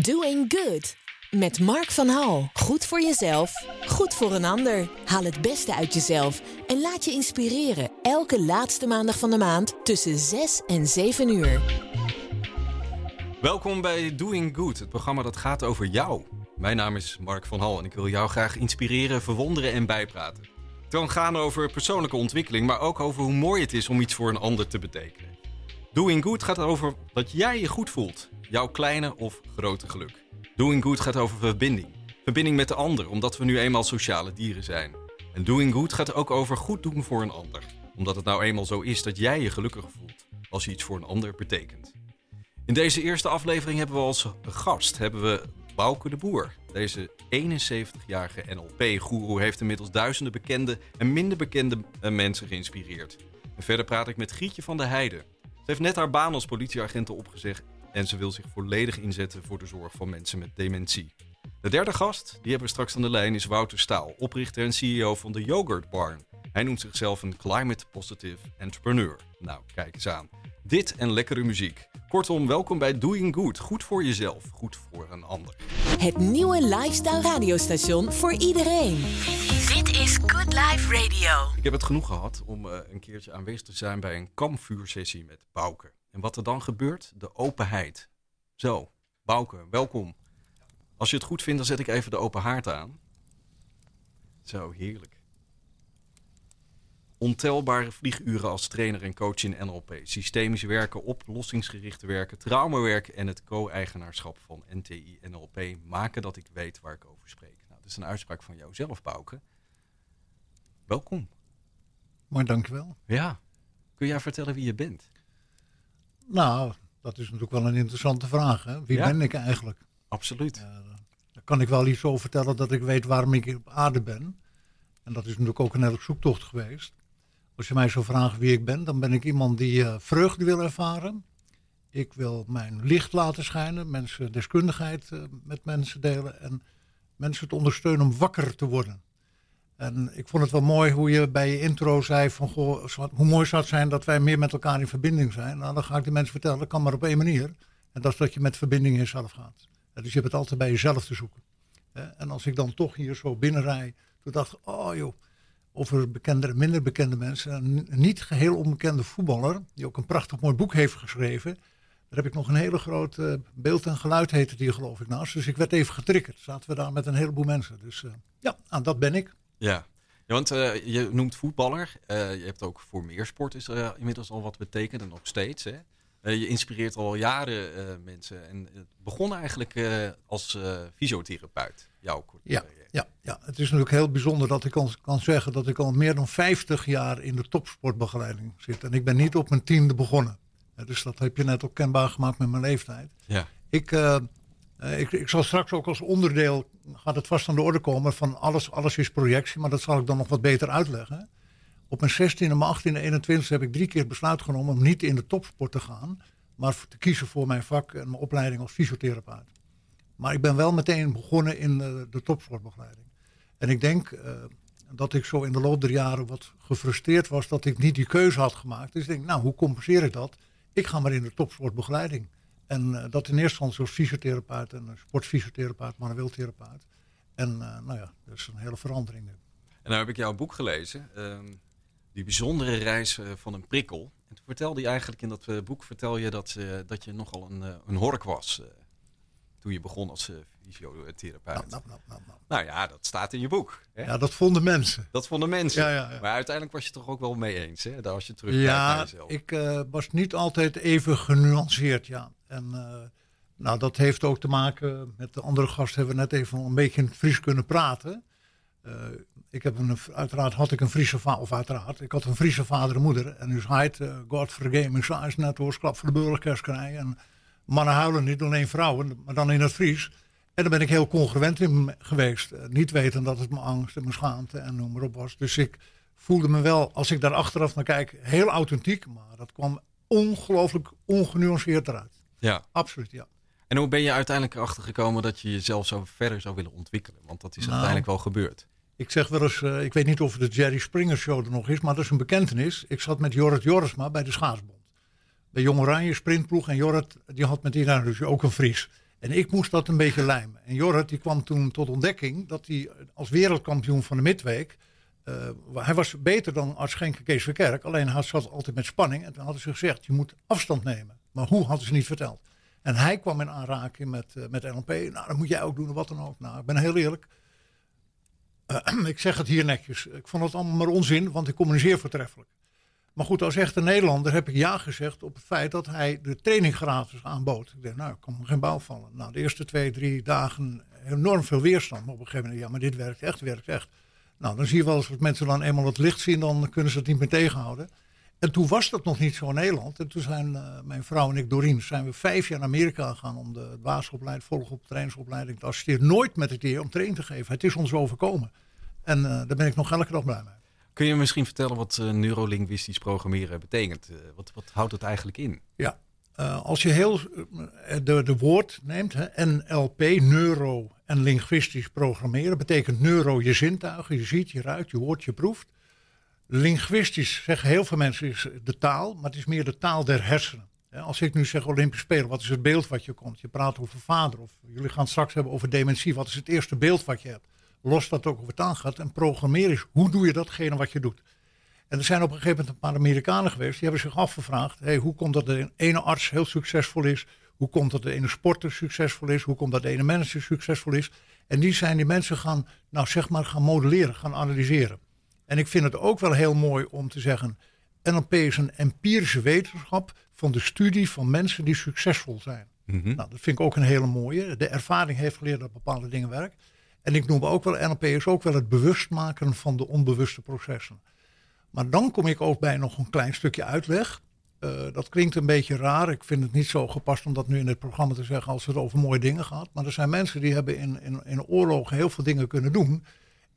Doing Good. Met Mark van Hal. Goed voor jezelf, goed voor een ander. Haal het beste uit jezelf en laat je inspireren. Elke laatste maandag van de maand tussen 6 en 7 uur. Welkom bij Doing Good, het programma dat gaat over jou. Mijn naam is Mark van Hal en ik wil jou graag inspireren, verwonderen en bijpraten. Het kan gaan over persoonlijke ontwikkeling, maar ook over hoe mooi het is om iets voor een ander te betekenen. Doing Good gaat over dat jij je goed voelt, jouw kleine of grote geluk. Doing Good gaat over verbinding. Verbinding met de ander, omdat we nu eenmaal sociale dieren zijn. En Doing Good gaat ook over goed doen voor een ander. Omdat het nou eenmaal zo is dat jij je gelukkiger voelt als je iets voor een ander betekent. In deze eerste aflevering hebben we als gast hebben we Bouke de Boer. Deze 71-jarige NLP-goeroe heeft inmiddels duizenden bekende en minder bekende eh, mensen geïnspireerd. En verder praat ik met Grietje van der Heijden. Heeft net haar baan als politieagenten opgezegd en ze wil zich volledig inzetten voor de zorg van mensen met dementie. De derde gast, die hebben we straks aan de lijn, is Wouter Staal, oprichter en CEO van de Yogurt Barn. Hij noemt zichzelf een climate positive entrepreneur. Nou, kijk eens aan. Dit en lekkere muziek. Kortom, welkom bij Doing Good. Goed voor jezelf, goed voor een ander. Het nieuwe lifestyle radiostation voor iedereen. Is Good Life Radio. Ik heb het genoeg gehad om uh, een keertje aanwezig te zijn bij een kampvuursessie met Bouke. En wat er dan gebeurt? De openheid. Zo, Bouke, welkom. Als je het goed vindt, dan zet ik even de open haard aan. Zo, heerlijk. Ontelbare vlieguren als trainer en coach in NLP. Systemisch werken, oplossingsgerichte werken, traumawerk en het co-eigenaarschap van NTI NLP maken dat ik weet waar ik over spreek. Nou, dat is een uitspraak van jou zelf, Bouke. Welkom. Maar dankjewel. Ja. Kun jij vertellen wie je bent? Nou, dat is natuurlijk wel een interessante vraag. Hè? Wie Ja. ben ik eigenlijk? Absoluut. Ja, daar kan ik wel iets over vertellen dat ik weet waarom ik op aarde ben. En dat is natuurlijk ook een hele zoektocht geweest. Als je mij zou vragen wie ik ben, dan ben ik iemand die eh, vreugde wil ervaren. Ik wil mijn licht laten schijnen, mensen deskundigheid eh, met mensen delen en mensen het ondersteunen om wakker te worden. En ik vond het wel mooi hoe je bij je intro zei van goh, hoe mooi zou het zijn dat wij meer met elkaar in verbinding zijn. Nou, dan ga ik de mensen vertellen, dat kan maar op één manier. En dat is dat je met verbinding in jezelf gaat. Dus je hebt het altijd bij jezelf te zoeken. En als ik dan toch hier zo binnenrij, toen dacht ik, oh joh, over bekende en minder bekende mensen. Een niet geheel onbekende voetballer, die ook een prachtig mooi boek heeft geschreven. Daar heb ik nog een hele grote beeld en geluid heet het hier geloof ik naast. Dus ik werd even getriggerd. Zaten we daar met een heleboel mensen. Dus eh, ja, aan dat ben ik. Ja, ja want eh, je noemt voetballer. Eh, je hebt ook voor meer sport is er inmiddels al wat betekend en nog steeds. Hè? Eh, je inspireert al jaren eh, mensen. En het begon eigenlijk eh, als eh, fysiotherapeut. Jouw Ja, ja, ja, het is natuurlijk heel bijzonder dat ik kan, kan zeggen dat ik al meer dan 50 jaar in de topsportbegeleiding zit. En ik ben niet op mijn tiende begonnen. Eh, Dus dat heb je net ook kenbaar gemaakt met mijn leeftijd. Ja. Ik, eh, eh, ik, zal straks ook als onderdeel, gaat het vast aan de orde komen, van alles, alles is projectie, maar dat zal ik dan nog wat beter uitleggen. Op mijn 16e, mijn 18e, 21e heb ik drie keer besluit genomen om niet in de topsport te gaan, maar te kiezen voor mijn vak en mijn opleiding als fysiotherapeut. Maar ik ben wel meteen begonnen in de, de topsportbegeleiding. En ik denk eh, dat ik zo in de loop der jaren wat gefrustreerd was dat ik niet die keuze had gemaakt. Dus ik denk, nou, hoe compenseer ik dat? Ik ga maar in de topsportbegeleiding. En eh, dat in eerste instantie als fysiotherapeut en een sportfysiotherapeut, manueel therapeut. En eh, nou ja, dat is een hele verandering nu. En nou heb ik jouw boek gelezen. ehm, die bijzondere reis eh, van een prikkel. En toen vertelde je eigenlijk in dat eh, boek vertel je dat, eh, dat je nogal een, eh, een hork was. eh, toen je begon als eh, fysiotherapeut. Nou, nou, nou, nou, nou. Ja, dat staat in je boek. Hè? Ja, dat vonden mensen. Dat vonden mensen. Ja, ja, ja. Maar uiteindelijk was je toch ook wel mee eens, hè? Daar als je naar Ja, jezelf. ik eh, was niet altijd even genuanceerd, ja. En eh, nou, dat heeft ook te maken met de andere gast hebben we net even een beetje in het Fries kunnen praten. Eh, ik heb een, uiteraard had ik een Friese vader, of uiteraard, ik had een Friese vader en moeder. En dus hij uh, God vergeet me, is net hoor, klap voor de burgerkerst krijgen. En mannen huilen niet, alleen vrouwen, maar dan in het Fries. En daar ben ik heel congruent in geweest. Eh, niet weten dat het mijn angst en mijn schaamte en noem maar op was. Dus ik voelde me wel, als ik daar achteraf naar kijk, heel authentiek. Maar dat kwam ongelooflijk ongenuanceerd eruit. Ja. Absoluut, ja. En hoe ben je uiteindelijk erachter gekomen dat je jezelf zo verder zou willen ontwikkelen? Want dat is Nou, uiteindelijk wel gebeurd. Ik zeg wel eens, uh, ik weet niet of de Jerry Springer Show er nog is, maar dat is een bekentenis. Ik zat met Jorrit Jorisma bij de Schaatsbond. Bij Jong Oranje sprintploeg en Jorrit die had met Ina dus ook een Fries. En ik moest dat een beetje lijmen. En Jorrit die kwam toen tot ontdekking dat hij als wereldkampioen van de midweek... Uh, hij was beter dan Genke Kees Verkerk. Alleen hij zat altijd met spanning. En toen hadden ze gezegd, je moet afstand nemen. Maar hoe hadden ze niet verteld. En hij kwam in aanraking met, uh, met NLP. Nou, dat moet jij ook doen, wat dan ook. Nou, ik ben heel eerlijk. Uh, ik zeg het hier netjes. Ik vond het allemaal maar onzin, want ik communiceer voortreffelijk. Maar goed, als echte Nederlander heb ik ja gezegd op het feit dat hij de training gratis aanbood. Ik dacht, nou, ik kan me geen bouw vallen. Nou, de eerste twee, drie dagen enorm veel weerstand. Maar op een gegeven moment, ja, maar dit werkt echt, werkt echt. Nou, dan zie je wel eens als mensen dan eenmaal het licht zien, dan kunnen ze het niet meer tegenhouden. En toen was dat nog niet zo in Nederland. En toen zijn uh, mijn vrouw en ik, Doreen, zijn we vijf jaar naar Amerika gegaan om de basisopleiding, volgop trainingsopleiding te assisteren. Nooit met het idee om training te geven. Het is ons overkomen. En uh, daar ben ik nog elke dag blij mee. Kun je misschien vertellen wat uh, neurolinguistisch programmeren betekent? wat, wat houdt het eigenlijk in? Ja, als je heel de, de woord neemt, hè, NLP, neuro en linguistisch programmeren, betekent neuro je zintuigen, je ziet, je ruikt, je hoort, je proeft. Linguistisch zeggen heel veel mensen is de taal, maar het is meer de taal der hersenen. Als ik nu zeg Olympisch Spelen, wat is het beeld wat je komt? Je praat over vader of jullie gaan straks hebben over dementie. Wat is het eerste beeld wat je hebt? Los dat ook over taal gaat. En programmeren is, hoe doe je datgene wat je doet? En er zijn op een gegeven moment een paar Amerikanen geweest, die hebben zich afgevraagd, hey, hoe komt dat de ene arts heel succesvol is? Hoe komt dat de ene sporter succesvol is? Hoe komt dat de ene manager succesvol is? En die zijn die mensen gaan, nou zeg maar, gaan modelleren, gaan analyseren. En ik vind het ook wel heel mooi om te zeggen, NLP is een empirische wetenschap van de studie van mensen die succesvol zijn. Nou, dat vind ik ook een hele mooie. De ervaring heeft geleerd dat bepaalde dingen werken. En ik noem ook wel, NLP is ook wel het bewust maken van de onbewuste processen. Maar dan kom ik ook bij nog een klein stukje uitleg. Uh, dat klinkt een beetje raar. Ik vind het niet zo gepast om dat nu in het programma te zeggen als het over mooie dingen gaat. Maar er zijn mensen die hebben in, in, in oorlogen heel veel dingen kunnen doen.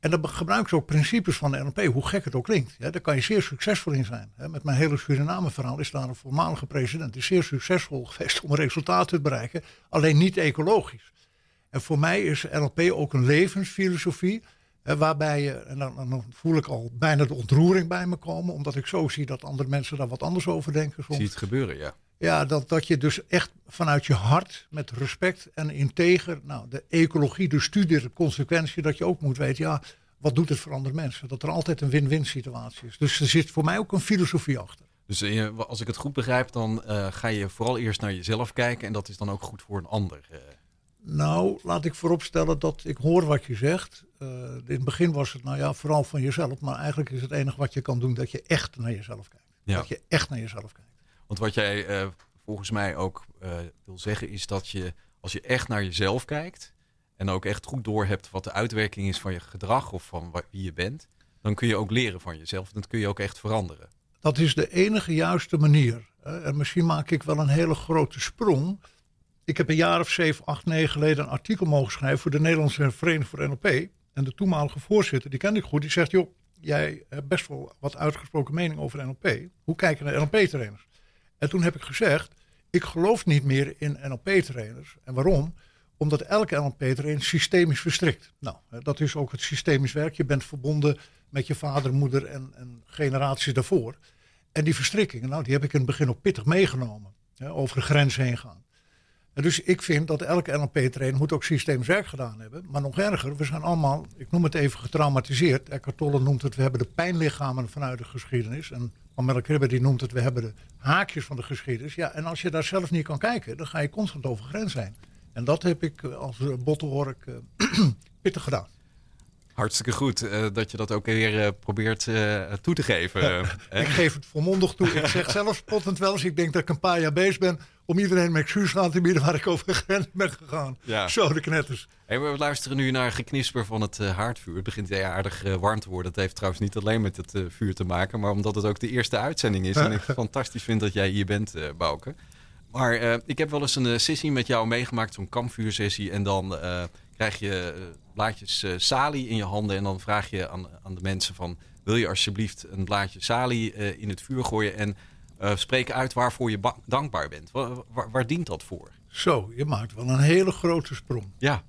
En dan gebruiken ze ook principes van de NLP, hoe gek het ook klinkt. Ja, daar kan je zeer succesvol in zijn. Met mijn hele Suriname-verhaal is daar een voormalige president. Die is zeer succesvol geweest om resultaten te bereiken, alleen niet ecologisch. En voor mij is NLP ook een levensfilosofie. waarbij je, en dan, dan, voel ik al bijna de ontroering bij me komen, omdat ik zo zie dat andere mensen daar wat anders over denken. Soms. Zie het gebeuren, ja. Ja, dat, dat je dus echt vanuit je hart, met respect en integer, nou, de ecologie, de studie, de consequentie, dat je ook moet weten, ja, wat doet het voor andere mensen? Dat er altijd een win-win situatie is. Dus er zit voor mij ook een filosofie achter. Dus uh, als ik het goed begrijp, dan uh, ga je vooral eerst naar jezelf kijken en dat is dan ook goed voor een ander. Uh. Nou, laat ik vooropstellen dat ik hoor wat je zegt. in het begin was het, nou ja, vooral van jezelf, maar eigenlijk is het enige wat je kan doen dat je echt naar jezelf kijkt. Ja. Dat je echt naar jezelf kijkt. Want wat jij uh, volgens mij ook uh, wil zeggen is dat je als je echt naar jezelf kijkt en ook echt goed doorhebt wat de uitwerking is van je gedrag of van wie je bent, dan kun je ook leren van jezelf. Dan kun je ook echt veranderen. Dat is de enige juiste manier. En misschien maak ik wel een hele grote sprong. Ik heb een jaar of zeven, acht, negen geleden een artikel mogen schrijven voor de Nederlandse Vereniging voor NLP. En de toenmalige voorzitter, die kende ik goed, die zegt: joh, jij hebt best wel wat uitgesproken mening over NLP. Hoe kijken naar NLP-trainers? En toen heb ik gezegd, ik geloof niet meer in NLP-trainers. En waarom? Omdat elke NLP-trainer systemisch verstrikt. Nou, dat is ook het systemisch werk. Je bent verbonden met je vader, moeder en, en generaties daarvoor. En die verstrikkingen, nou, die heb ik in het begin ook pittig meegenomen. Hè, over de grens heen gaan. Dus ik vind dat elke NLP-trainer moet ook systemisch werk gedaan hebben. Maar nog erger, we zijn allemaal, ik noem het even getraumatiseerd. Eckhart Tolle noemt het, we hebben de pijnlichamen vanuit de geschiedenis. En Melk Ribber die noemt het, we hebben de haakjes van de geschiedenis. Ja, en als je daar zelf niet kan kijken, dan ga je constant over grens zijn. En dat heb ik als bottelhork uh, pittig gedaan. Hartstikke goed uh, dat je dat ook weer uh, probeert uh, toe te geven. ik geef het volmondig toe. Ik zeg zelf spottend wel eens, ik denk dat ik een paar jaar bezig ben om iedereen mijn excuus aan te bieden waar ik over grens ben gegaan. Ja. Zo, de knetters. Hey, we luisteren nu naar geknisper van het haardvuur. Het begint ja, aardig warm te worden. Dat heeft trouwens niet alleen met het vuur te maken, maar omdat het ook de eerste uitzending is. en ik fantastisch vind dat jij hier bent, Bouke. Maar ik heb wel eens een sessie met jou meegemaakt, zo'n kampvuursessie. En dan krijg je blaadjes uh, salie in je handen en dan vraag je aan, aan de mensen van... wil je alsjeblieft een blaadje salie uh, in het vuur gooien en uh, spreek uit waarvoor je dankbaar bent. Waar, waar, waar, dient dat voor? Zo, je maakt wel een hele grote sprong. Ja.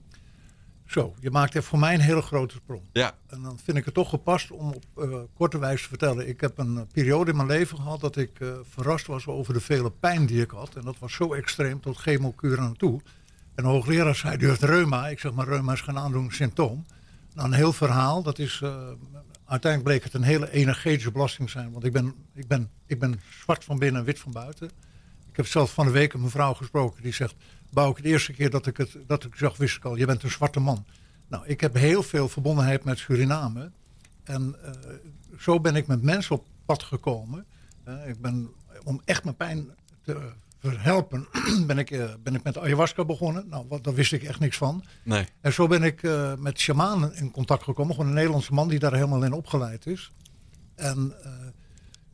Zo, je maakt er voor mij een hele grote sprong. Ja. En dan vind ik het toch gepast om op korte wijze te vertellen. Ik heb een periode in mijn leven gehad dat ik verrast was over de vele pijn die ik had. En dat was zo extreem tot chemokuur aan toe En hoogleraar zei, heeft reuma. Ik zeg maar, reuma is geen aandoening, symptoom. Nou, een heel verhaal. Dat is, uh, uiteindelijk bleek het een hele energetische belasting zijn. Want ik ben, ik, ben, ik ben zwart van binnen en wit van buiten. Ik heb zelf van de week een mevrouw gesproken die zegt... Bouw ik de eerste keer dat ik het dat ik zag, wist ik al, je bent een zwarte man. Nou, ik heb heel veel verbondenheid met Suriname. En uh, zo ben ik met mensen op pad gekomen. Uh, ik ben, om echt mijn pijn te verhelpen, ben ik, uh, ben ik met ayahuasca begonnen. Nou, wat, daar wist ik echt niks van. Nee. En zo ben ik met shamanen in contact gekomen. Gewoon een Nederlandse man die daar helemaal in opgeleid is. En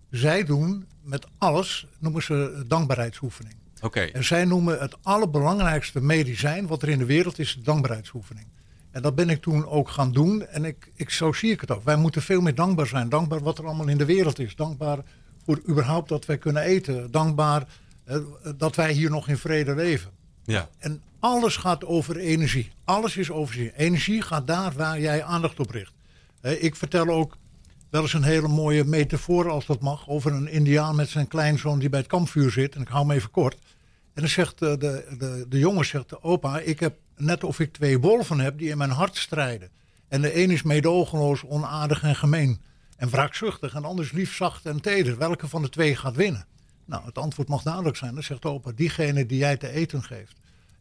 zij doen met alles, noemen ze dankbaarheidsoefening. Okay. En zij noemen het allerbelangrijkste medicijn wat er in de wereld is, de dankbaarheidsoefening. En dat ben ik toen ook gaan doen. En ik, ik, zo zie ik het ook. Wij moeten veel meer dankbaar zijn. Dankbaar wat er allemaal in de wereld is. Dankbaar voor überhaupt dat wij kunnen eten. Dankbaar eh, dat wij hier nog in vrede leven. Ja. En alles gaat over energie. Alles is over energie. Energie gaat daar waar jij aandacht op richt. Eh, ik vertel ook wel eens een hele mooie metafoor, als dat mag, over een indiaan met zijn kleinzoon die bij het kampvuur zit. En ik hou hem even kort. En dan zegt de, de, de, de jongen, zegt de opa, ik heb net of ik twee wolven heb die in mijn hart strijden. En de een is meedogenloos, onaardig en gemeen. En wraakzuchtig en de ander is lief, zacht en teder. Welke van de twee gaat winnen? Nou, het antwoord mag duidelijk zijn. Dan zegt opa, diegene die jij te eten geeft.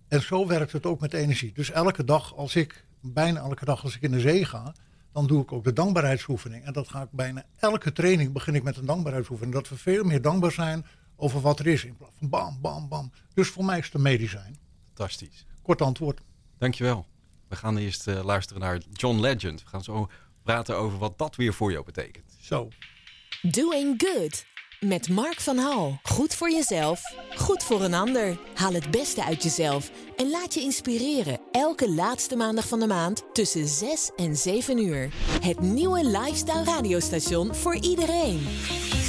En zo werkt het ook met energie. Dus elke dag als ik, bijna elke dag als ik in de zee ga, dan doe ik ook de dankbaarheidsoefening. En dat ga ik bijna elke training begin ik met een dankbaarheidsoefening. Dat we veel meer dankbaar zijn over wat er is. In plaats van bam, bam, bam. Dus voor mij is het een medicijn. Fantastisch. Kort antwoord. Dankjewel. We gaan eerst uh, luisteren naar John Legend. We gaan zo praten over wat dat weer voor jou betekent. Zo. Doing Good. Met Mark van Hal. Goed voor jezelf, goed voor een ander. Haal het beste uit jezelf en laat je inspireren. Elke laatste maandag van de maand tussen 6 en 7 uur. Het nieuwe lifestyle radiostation voor iedereen.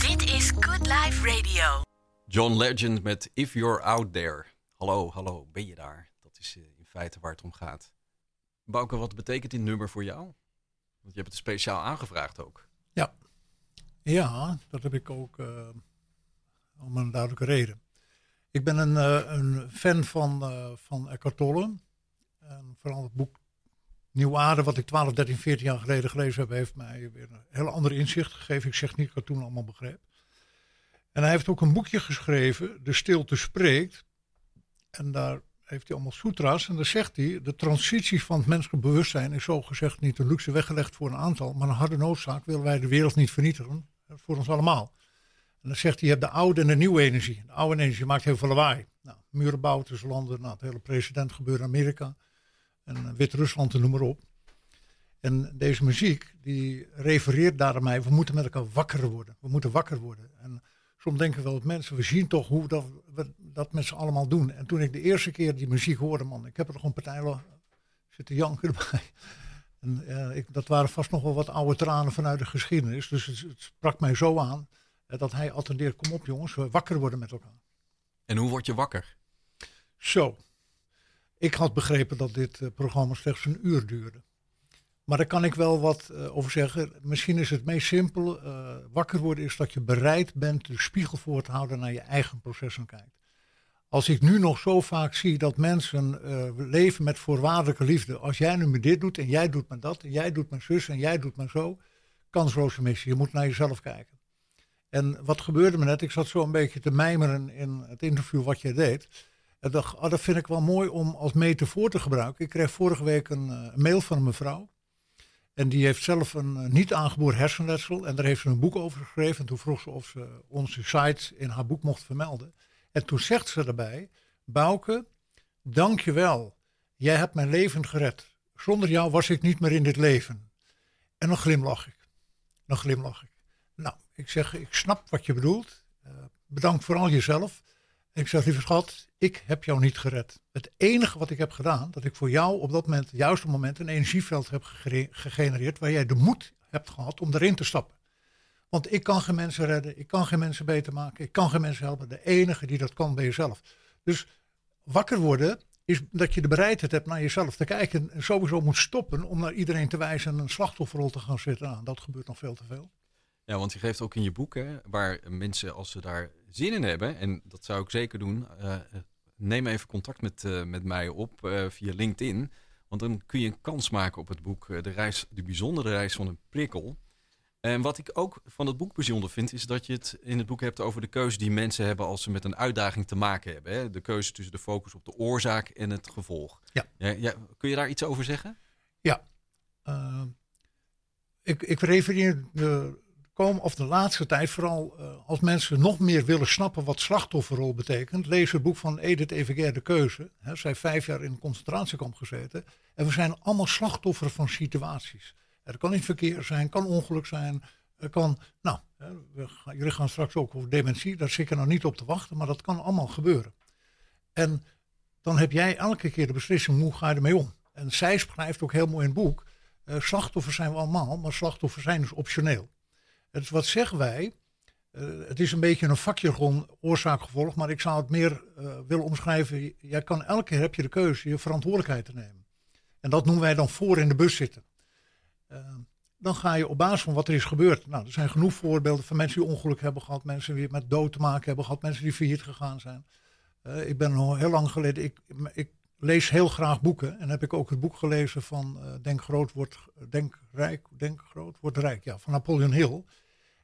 Dit is Good Life Radio. John Legend met If You're Out There. Hallo, hallo, ben je daar? Dat is uh, in feite waar het om gaat. Bouke, wat betekent dit nummer voor jou? Want je hebt het speciaal aangevraagd ook. Ja, dat heb ik ook uh, om een duidelijke reden. Ik ben een, uh, een fan van, van Eckhart Tolle. En vooral het boek Nieuw Aarde, wat ik 12, 13, 14 jaar geleden gelezen heb, heeft mij weer een heel ander inzicht gegeven. Ik zeg niet dat ik toen allemaal begreep. En hij heeft ook een boekje geschreven, De Stilte Spreekt. En daar heeft hij allemaal sutras. En daar zegt hij, de transitie van het menselijk bewustzijn is zo gezegd niet een luxe weggelegd voor een aantal. Maar een harde noodzaak willen wij de wereld niet vernietigen. Voor ons allemaal. En dan zegt hij, je hebt de oude en de nieuwe energie. De oude energie maakt heel veel lawaai. Nou, muren bouwen tussen landen, nou, het hele president gebeurt in Amerika. En Wit-Rusland en noem maar op. En deze muziek, die refereert daarmee, we moeten met elkaar wakker worden. We moeten wakker worden. En soms denken we wel mensen, we zien toch hoe dat, we dat met z'n allemaal doen. En toen ik de eerste keer die muziek hoorde, man, ik heb er gewoon partijen zitten janken erbij. En uh, ik, dat waren vast nog wel wat oude tranen vanuit de geschiedenis. Dus het, het sprak mij zo aan uh, dat hij attendeert, kom op jongens, we wakker worden met elkaar. En hoe word je wakker? Zo, ik had begrepen dat dit uh, programma slechts een uur duurde. Maar daar kan ik wel wat uh, over zeggen. Misschien is het meest simpel. Wakker worden is dat je bereid bent de spiegel voor te houden naar je eigen processen kijkt. Als ik nu nog zo vaak zie dat mensen uh, leven met voorwaardelijke liefde. Als jij nu me dit doet en jij doet me dat en jij doet mijn zus en jij doet me zo. Kansloze missie. Je moet naar jezelf kijken. En wat gebeurde me net? Ik zat zo een beetje te mijmeren in het interview wat je deed. En dacht, oh, dat vind ik wel mooi om als metafoor te gebruiken. Ik kreeg vorige week een, een mail van een mevrouw. En die heeft zelf een uh, niet aangeboren hersenletsel. En daar heeft ze een boek over geschreven. En toen vroeg ze of ze onze site in haar boek mocht vermelden. En toen zegt ze daarbij: Bouke, dank je wel. Jij hebt mijn leven gered. Zonder jou was ik niet meer in dit leven. En dan glimlach ik. Dan glimlach ik. Nou, ik zeg: Ik snap wat je bedoelt. Uh, bedank vooral jezelf. En ik zeg: Lieve schat, ik heb jou niet gered. Het enige wat ik heb gedaan, dat ik voor jou op dat moment, het juiste moment, een energieveld heb gegenereerd waar jij de moed hebt gehad om erin te stappen. Want ik kan geen mensen redden, ik kan geen mensen beter maken, ik kan geen mensen helpen. De enige die dat kan ben jezelf. Dus wakker worden is dat je de bereidheid hebt naar jezelf te kijken en sowieso moet stoppen om naar iedereen te wijzen en een slachtofferrol te gaan zitten. Nou, dat gebeurt nog veel te veel. Ja, want je geeft ook in je boek, waar mensen als ze daar zin in hebben, en dat zou ik zeker doen, uh, neem even contact met, met mij op via LinkedIn. Want dan kun je een kans maken op het boek De, reis, de bijzondere reis van een prikkel. En wat ik ook van het boek bijzonder vind, is dat je het in het boek hebt over de keuze die mensen hebben als ze met een uitdaging te maken hebben. Hè? De keuze tussen de focus op de oorzaak en het gevolg. Ja. ja, kun je daar iets over zeggen? Ja. Uh, ik, ik refereer de, komen, of de laatste tijd vooral uh, als mensen nog meer willen snappen wat slachtofferrol betekent. Lees het boek van Edith Eveger De Keuze. He, zij heeft vijf jaar in een concentratiekamp gezeten. En we zijn allemaal slachtoffer van situaties. Er kan in verkeer zijn, kan ongeluk zijn. Er kan, nou, jullie gaan straks ook over dementie. Daar zit ik er nog niet op te wachten, maar dat kan allemaal gebeuren. En dan heb jij elke keer de beslissing, hoe ga je ermee om? En zij schrijft ook heel mooi in het boek, uh, slachtoffers zijn we allemaal, maar slachtoffers zijn dus optioneel. Dus wat zeggen wij? Uh, het is een beetje een vakjargon, oorzaak-gevolg, maar ik zou het meer uh, willen omschrijven. Jij kan elke keer heb je de keuze je verantwoordelijkheid te nemen. En dat noemen wij dan voor in de bus zitten. Ehm, dan ga je op basis van wat er is gebeurd. Nou, er zijn genoeg voorbeelden van mensen die ongeluk hebben gehad, mensen die met dood te maken hebben gehad, mensen die failliet gegaan zijn. Uh, ik ben al heel lang geleden, ik, ik, lees heel graag boeken en heb ik ook het boek gelezen van uh, Denk groot, wordt, denk rijk, denk groot, wordt rijk, ja, van Napoleon Hill.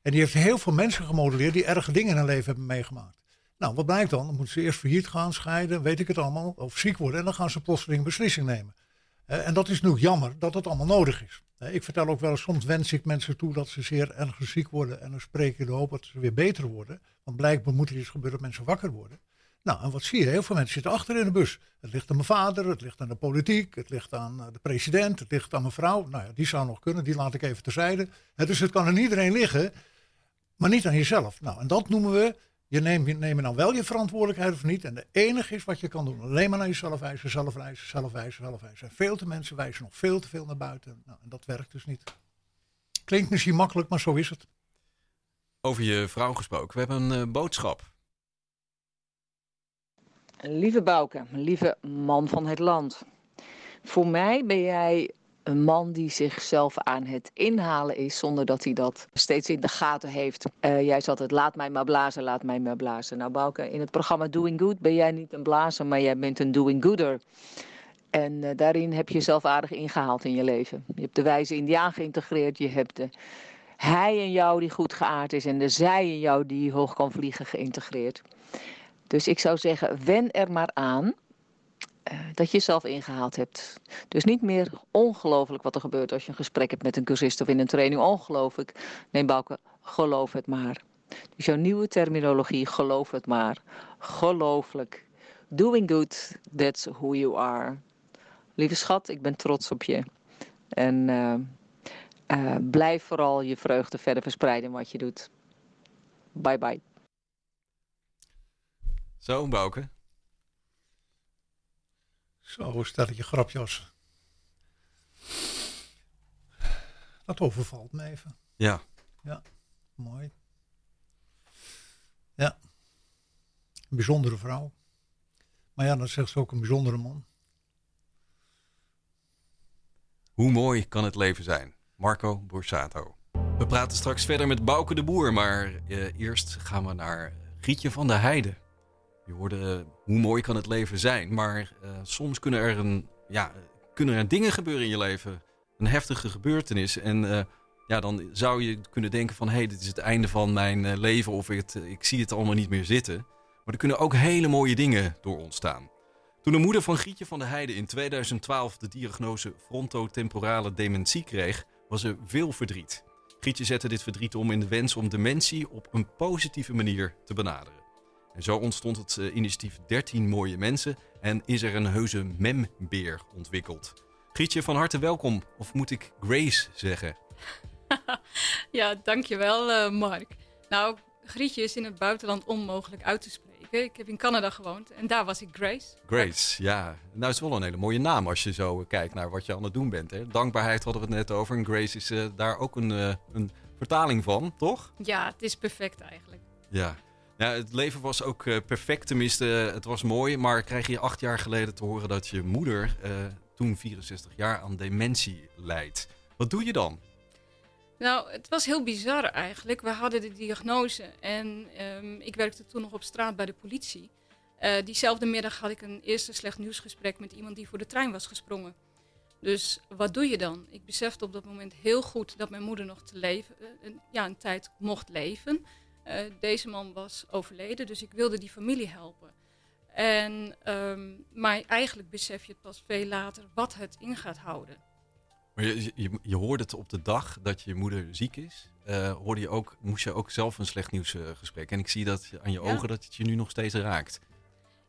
En die heeft heel veel mensen gemodelleerd die erge dingen in hun leven hebben meegemaakt. Nou, wat blijkt dan? Dan moeten ze eerst failliet gaan, scheiden, weet ik het allemaal, of ziek worden en dan gaan ze plotseling beslissing nemen. Uh, en dat is nu jammer dat het allemaal nodig is. Ik vertel ook wel eens, soms wens ik mensen toe dat ze zeer erg ziek worden. En dan spreek je de hoop dat ze weer beter worden. Want blijkbaar moet er iets gebeuren dat mensen wakker worden. Nou, en wat zie je? Heel veel mensen zitten achter in de bus. Het ligt aan mijn vader, het ligt aan de politiek, het ligt aan eh, de president, het ligt aan mijn vrouw. Nou ja, die zou nog kunnen, die laat ik even terzijde. Dus het kan aan iedereen liggen, maar niet aan jezelf. Nou, en dat noemen we je neemt, je neemt dan wel je verantwoordelijkheid of niet. En de enige is wat je kan doen. Alleen maar naar jezelf wijzen, zelf wijzen, zelf wijzen, zelf wijzen. En veel te mensen wijzen nog veel te veel naar buiten. Nou, en dat werkt dus niet. Klinkt misschien makkelijk, maar zo is het. Over je vrouw gesproken. We hebben een uh, boodschap. Lieve Bouke, lieve man van het land. Voor mij ben jij een man die zichzelf aan het inhalen is zonder dat hij dat steeds in de gaten heeft. Uh, jij zat het laat mij maar blazen, laat mij maar blazen. Nou Bouke, in het programma Doing Good ben jij niet een blazer, maar jij bent een doing gooder. En uh, daarin heb je jezelf aardig ingehaald in je leven. Je hebt de wijze indiaan geïntegreerd, je hebt de hij in jou die goed geaard is en de zij in jou die hoog kan vliegen geïntegreerd. Dus ik zou zeggen, wen er maar aan dat je jezelf ingehaald hebt. Dus niet meer ongelooflijk wat er gebeurt als je een gesprek hebt met een cursist of in een training. Ongelooflijk. Nee, Bouke, geloof het maar. Dus jouw nieuwe terminologie, geloof het maar. Gelooflijk. Doing good, that's who you are. Lieve schat, ik ben trots op je. En uh, uh, blijf vooral je vreugde verder verspreiden wat je doet. Bye bye. Zo, Bouke. Zo, stelletje grapjas. Dat overvalt me even. Ja. Ja, mooi. Ja. Een bijzondere vrouw. Maar ja, dan zegt ze ook een bijzondere man. Hoe mooi kan het leven zijn? Marco Borsato. We praten straks verder met Bouke de Boer, maar eh, eerst gaan we naar Gietje van der Heide. Je hoorde hoe mooi kan het leven zijn, maar uh, soms kunnen er, een, ja, kunnen er dingen gebeuren in je leven. Een heftige gebeurtenis. En uh, ja, dan zou je kunnen denken van... hé, hey, dit is het einde van mijn leven of ik zie het allemaal niet meer zitten. Maar er kunnen ook hele mooie dingen door ontstaan. Toen de moeder van Gietje van der Heijden in 2012 de diagnose frontotemporale dementie kreeg... was er veel verdriet. Gietje zette dit verdriet om in de wens om dementie op een positieve manier te benaderen. En zo ontstond het uh, initiatief 13 mooie mensen en is er een heuse membeer ontwikkeld. Grietje, van harte welkom. Of moet ik Grace zeggen? ja, dankjewel uh, Mark. Nou, Grietje is in het buitenland onmogelijk uit te spreken. Ik heb in Canada gewoond en daar was ik Grace. Grace, ja. Nou, het is wel een hele mooie naam als je zo kijkt naar wat je aan het doen bent. Hè? Dankbaarheid hadden we het net over en Grace is uh, daar ook een, een vertaling van, toch? Ja, het is perfect eigenlijk. Ja, ja, het leven was ook uh, perfect, tenminste, het was mooi. Maar krijg je acht jaar geleden te horen dat je moeder, uh, toen 64 jaar, aan dementie leidt. Wat doe je dan? Nou, het was heel bizar eigenlijk. We hadden de diagnose en um, ik werkte toen nog op straat bij de politie. Diezelfde middag had ik een eerste slecht nieuwsgesprek met iemand die voor de trein was gesprongen. Dus wat doe je dan? Ik besefte op dat moment heel goed dat mijn moeder nog te leven, ja, een tijd mocht leven. Uh, deze man was overleden, dus ik wilde die familie helpen. En, um, maar eigenlijk besef je het pas veel later wat het in gaat houden. Maar je, je, je hoorde het op de dag dat je moeder ziek is. Uh, hoorde je ook, moest je ook zelf een slecht nieuwsgesprek. Uh, en ik zie dat aan je ogen dat het je nu nog steeds raakt.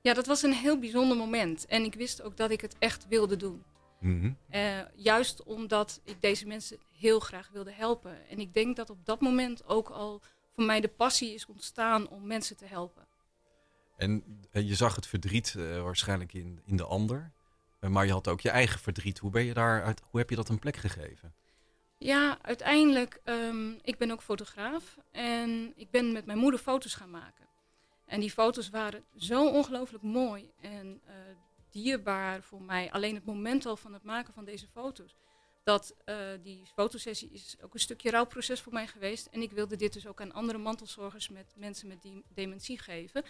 Ja, dat was een heel bijzonder moment. En ik wist ook dat ik het echt wilde doen. Mm -hmm. uh, juist omdat ik deze mensen heel graag wilde helpen. En ik denk dat op dat moment ook al voor mij de passie is ontstaan om mensen te helpen. En je zag het verdriet uh, waarschijnlijk in, in de ander. Uh, maar je had ook je eigen verdriet. Hoe, ben je daar uit, hoe heb je dat een plek gegeven? Ja, uiteindelijk, um, ik ben ook fotograaf. En ik ben met mijn moeder foto's gaan maken. En die foto's waren zo ongelooflijk mooi en uh, dierbaar voor mij. Alleen het moment al van het maken van deze foto's. Dat uh, die fotosessie is ook een stukje rouwproces voor mij geweest. En ik wilde dit dus ook aan andere mantelzorgers met mensen met dementie geven.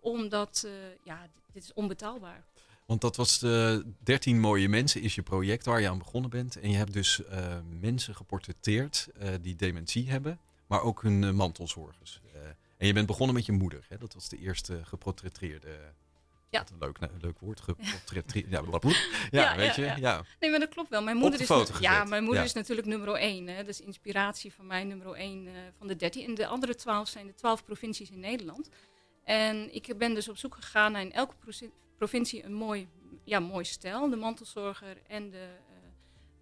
Omdat, uh, ja, dit is onbetaalbaar. Want dat was de 13 mooie mensen is je project waar je aan begonnen bent. En je hebt dus uh, mensen geportretteerd die dementie hebben, maar ook hun mantelzorgers. En je bent begonnen met je moeder. Hè? Dat was de eerste geportretteerde. Ja. Leuk, leuk woord. Geportretteerd. Ja, ja, ja, weet je. Ja. Nee, maar dat klopt wel. Mijn moeder, is, ja, mijn moeder is natuurlijk nummer één. Hè? Dat is inspiratie van mij, nummer één uh, van de dertien. En de andere twaalf zijn de twaalf provincies in Nederland. En ik ben dus op zoek gegaan naar in elke provincie een mooi, ja, mooi stijl. De mantelzorger en de,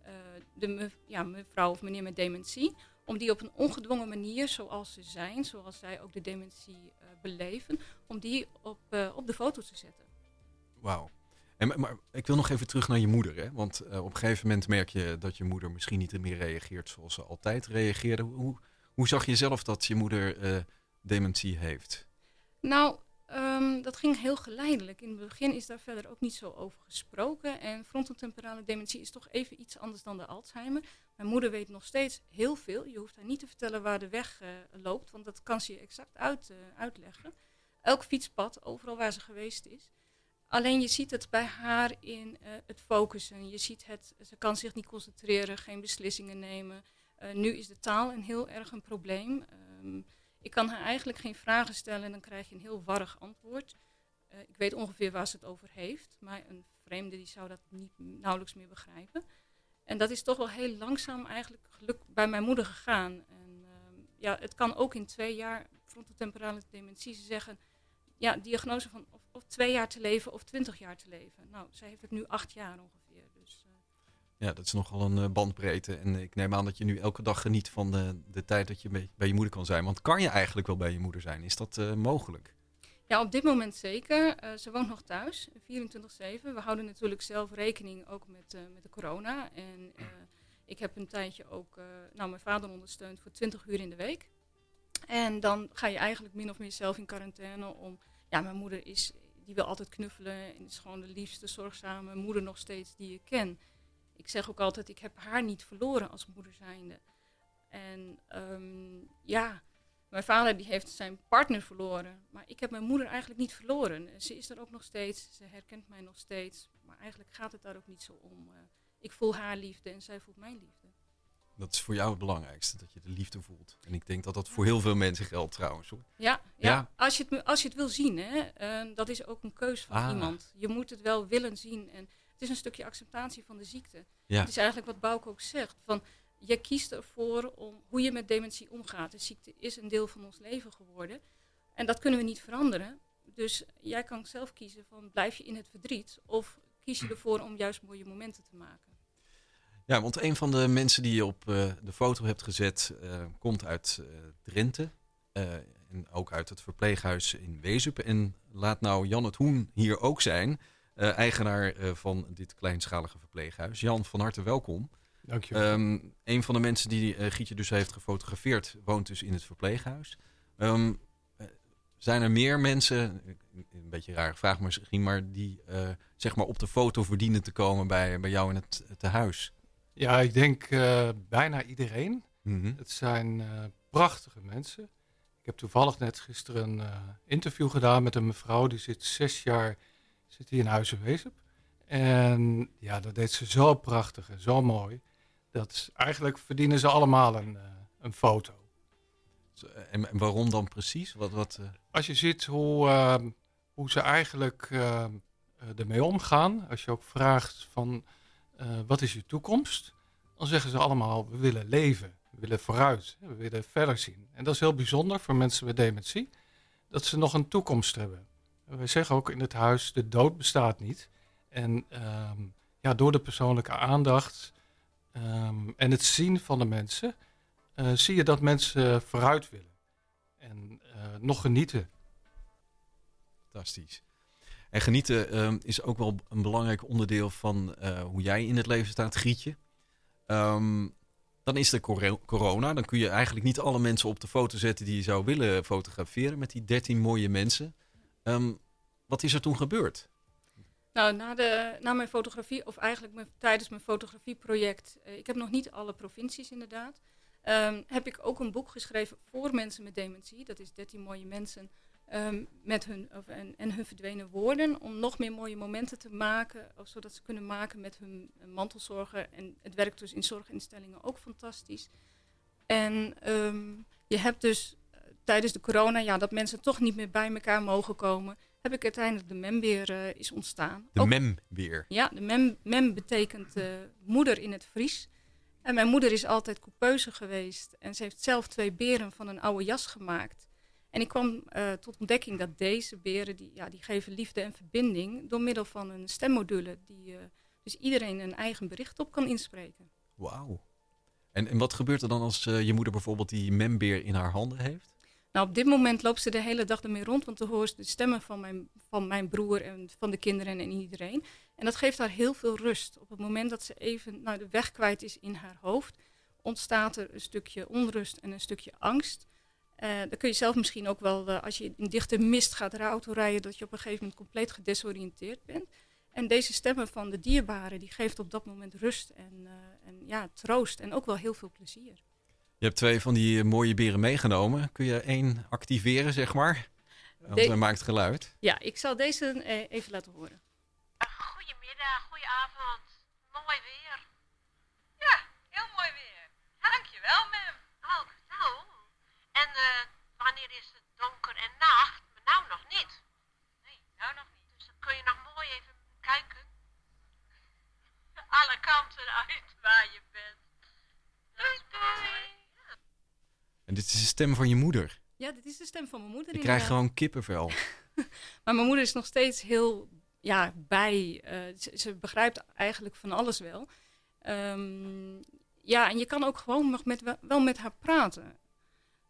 uh, uh, de ja, mevrouw of meneer met dementie om die op een ongedwongen manier, zoals ze zijn, zoals zij ook de dementie uh, beleven, om die op, uh, op de foto te zetten. Wauw. En, maar ik wil nog even terug naar je moeder. Hè? Want uh, op een gegeven moment merk je dat je moeder misschien niet meer reageert zoals ze altijd reageerde. Hoe, hoe zag je zelf dat je moeder dementie heeft? Nou, Um, dat ging heel geleidelijk. In het begin is daar verder ook niet zo over gesproken. En frontotemporale dementie is toch even iets anders dan de Alzheimer. Mijn moeder weet nog steeds heel veel. Je hoeft haar niet te vertellen waar de weg uh, loopt, want dat kan ze je exact uit, uh, uitleggen. Elk fietspad, overal waar ze geweest is. Alleen je ziet het bij haar in uh, het focussen. Je ziet het, ze kan zich niet concentreren, geen beslissingen nemen. nu is de taal een heel erg een probleem. Um, ik kan haar eigenlijk geen vragen stellen en dan krijg je een heel warrig antwoord. Ik weet ongeveer waar ze het over heeft, maar een vreemde die zou dat niet nauwelijks meer begrijpen. En dat is toch wel heel langzaam eigenlijk geluk bij mijn moeder gegaan. En uh, ja, het kan ook in twee jaar frontotemporale dementie zeggen, ja, diagnose van of, of, twee jaar te leven of twintig jaar te leven. Nou, zij heeft het nu acht jaar ongeveer. Dus, uh, ja, dat is nogal een uh, bandbreedte. En ik neem aan dat je nu elke dag geniet van de, de tijd dat je bij, je moeder kan zijn. Want kan je eigenlijk wel bij je moeder zijn? Is dat uh, mogelijk? Ja, op dit moment zeker. Uh, ze woont nog thuis, 24-7. We houden natuurlijk zelf rekening ook met, met de corona. En ik heb een tijdje ook nou, mijn vader ondersteund voor 20 uur in de week. En dan ga je eigenlijk min of meer zelf in quarantaine om... Ja, mijn moeder is, die wil altijd knuffelen en is gewoon de liefste, zorgzame moeder nog steeds die je ken ik zeg ook altijd, ik heb haar niet verloren als moeder zijnde. En um, ja, mijn vader die heeft zijn partner verloren. Maar ik heb mijn moeder eigenlijk niet verloren. Ze is er ook nog steeds, ze herkent mij nog steeds. Maar eigenlijk gaat het daar ook niet zo om. Uh, ik voel haar liefde en zij voelt mijn liefde. Dat is voor jou het belangrijkste, dat je de liefde voelt. En ik denk dat dat voor heel veel mensen geldt trouwens. Hoor. Ja, ja, ja. Als, je het, als je het wil zien, hè, uh, dat is ook een keus van ah. iemand. Je moet het wel willen zien. En is een stukje acceptatie van de ziekte. Ja. Het is eigenlijk wat Bouke ook zegt. Van, je kiest ervoor om hoe je met dementie omgaat. De ziekte is een deel van ons leven geworden. En dat kunnen we niet veranderen. Dus jij kan zelf kiezen van blijf je in het verdriet of kies je ervoor om juist mooie momenten te maken. Ja, want een van de mensen die je op uh, de foto hebt gezet uh, komt uit uh, Drenthe. en ook uit het verpleeghuis in Wezup. En laat nou Jan het Hoen hier ook zijn. Eigenaar van dit kleinschalige verpleeghuis. Jan, van harte welkom. Dank je wel. Um, een van de mensen die uh, Gietje dus heeft gefotografeerd, woont dus in het verpleeghuis. Um, zijn er meer mensen, een beetje een rare vraag misschien, maar die zeg maar op de foto verdienen te komen bij, bij jou in het tehuis? Ja, ik denk bijna iedereen. Mm -hmm. Het zijn prachtige mensen Ik heb toevallig net gisteren een interview gedaan met een mevrouw die zit zes jaar zit hier in Huizenwezen. En ja, dat deed ze zo prachtig en zo mooi. Dat eigenlijk verdienen ze allemaal een, uh, een foto. En, en, waarom dan precies? Wat, wat, uh... Als je ziet hoe, uh, hoe ze eigenlijk ermee omgaan. Als je ook vraagt van wat is je toekomst? Dan zeggen ze allemaal we willen leven. We willen vooruit. We willen verder zien. En dat is heel bijzonder voor mensen met dementie. Dat ze nog een toekomst hebben. Wij zeggen ook in het huis de dood bestaat niet. En um, ja, door de persoonlijke aandacht um, en het zien van de mensen, uh, zie je dat mensen vooruit willen. En uh, nog genieten. Fantastisch. En genieten um, is ook wel een belangrijk onderdeel van uh, hoe jij in het leven staat, Grietje. dan is er corona. Dan kun je eigenlijk niet alle mensen op de foto zetten die je zou willen fotograferen met die 13 mooie mensen. wat is er toen gebeurd? Nou, na, mijn fotografie, of eigenlijk tijdens mijn fotografieproject, uh, ik heb nog niet alle provincies inderdaad, um, heb ik ook een boek geschreven voor mensen met dementie. Dat is 13 mooie mensen um, met hun, of, en, hun verdwenen woorden, om nog meer mooie momenten te maken, of zodat ze kunnen maken met hun mantelzorger. En het werkt dus in zorginstellingen ook fantastisch. En um, je hebt dus uh, tijdens de corona, ja, dat mensen toch niet meer bij elkaar mogen komen heb ik uiteindelijk de membeer uh, is ontstaan. De membeer? Ja, de mem, mem betekent uh, moeder in het Fries. En mijn moeder is altijd coupeuse geweest. En ze heeft zelf twee beren van een oude jas gemaakt. En ik kwam uh, tot ontdekking dat deze beren, die, ja, die geven liefde en verbinding... door middel van een stemmodule die dus iedereen een eigen bericht op kan inspreken. Wauw. En, en wat gebeurt er dan als je moeder bijvoorbeeld die membeer in haar handen heeft? Nou, op dit moment loopt ze de hele dag ermee rond, want dan hoort ze de stemmen van mijn, van mijn broer en van de kinderen en iedereen. En dat geeft haar heel veel rust. Op het moment dat ze even nou, de weg kwijt is in haar hoofd, ontstaat er een stukje onrust en een stukje angst. Uh, dan kun je zelf misschien ook wel, uh, als je in dichte mist gaat auto rijden, dat je op een gegeven moment compleet gedesoriënteerd bent. En deze stemmen van de dierbaren, die geeft op dat moment rust en, uh, en ja, troost en ook wel heel veel plezier. Je hebt twee van die mooie beren meegenomen. Kun je één activeren, zeg maar? Want hij maakt geluid. Ja, ik zal deze even laten horen. Goedemiddag, goedenavond. Mooi weer. Ja, heel mooi weer. Dankjewel, mem. Oh, zo. En uh, wanneer is het donker en nacht? Maar nou nog niet. Nee, nou nog niet. Dus dan kun je nog mooi even kijken. Alle kanten uit waar je En dit is de stem van je moeder. Ja, dit is de stem van mijn moeder. Ik krijg gewoon kippenvel. maar mijn moeder is nog steeds heel ja, bij. Uh, ze, ze, begrijpt eigenlijk van alles wel. Um, ja, en je kan ook gewoon met, wel met haar praten.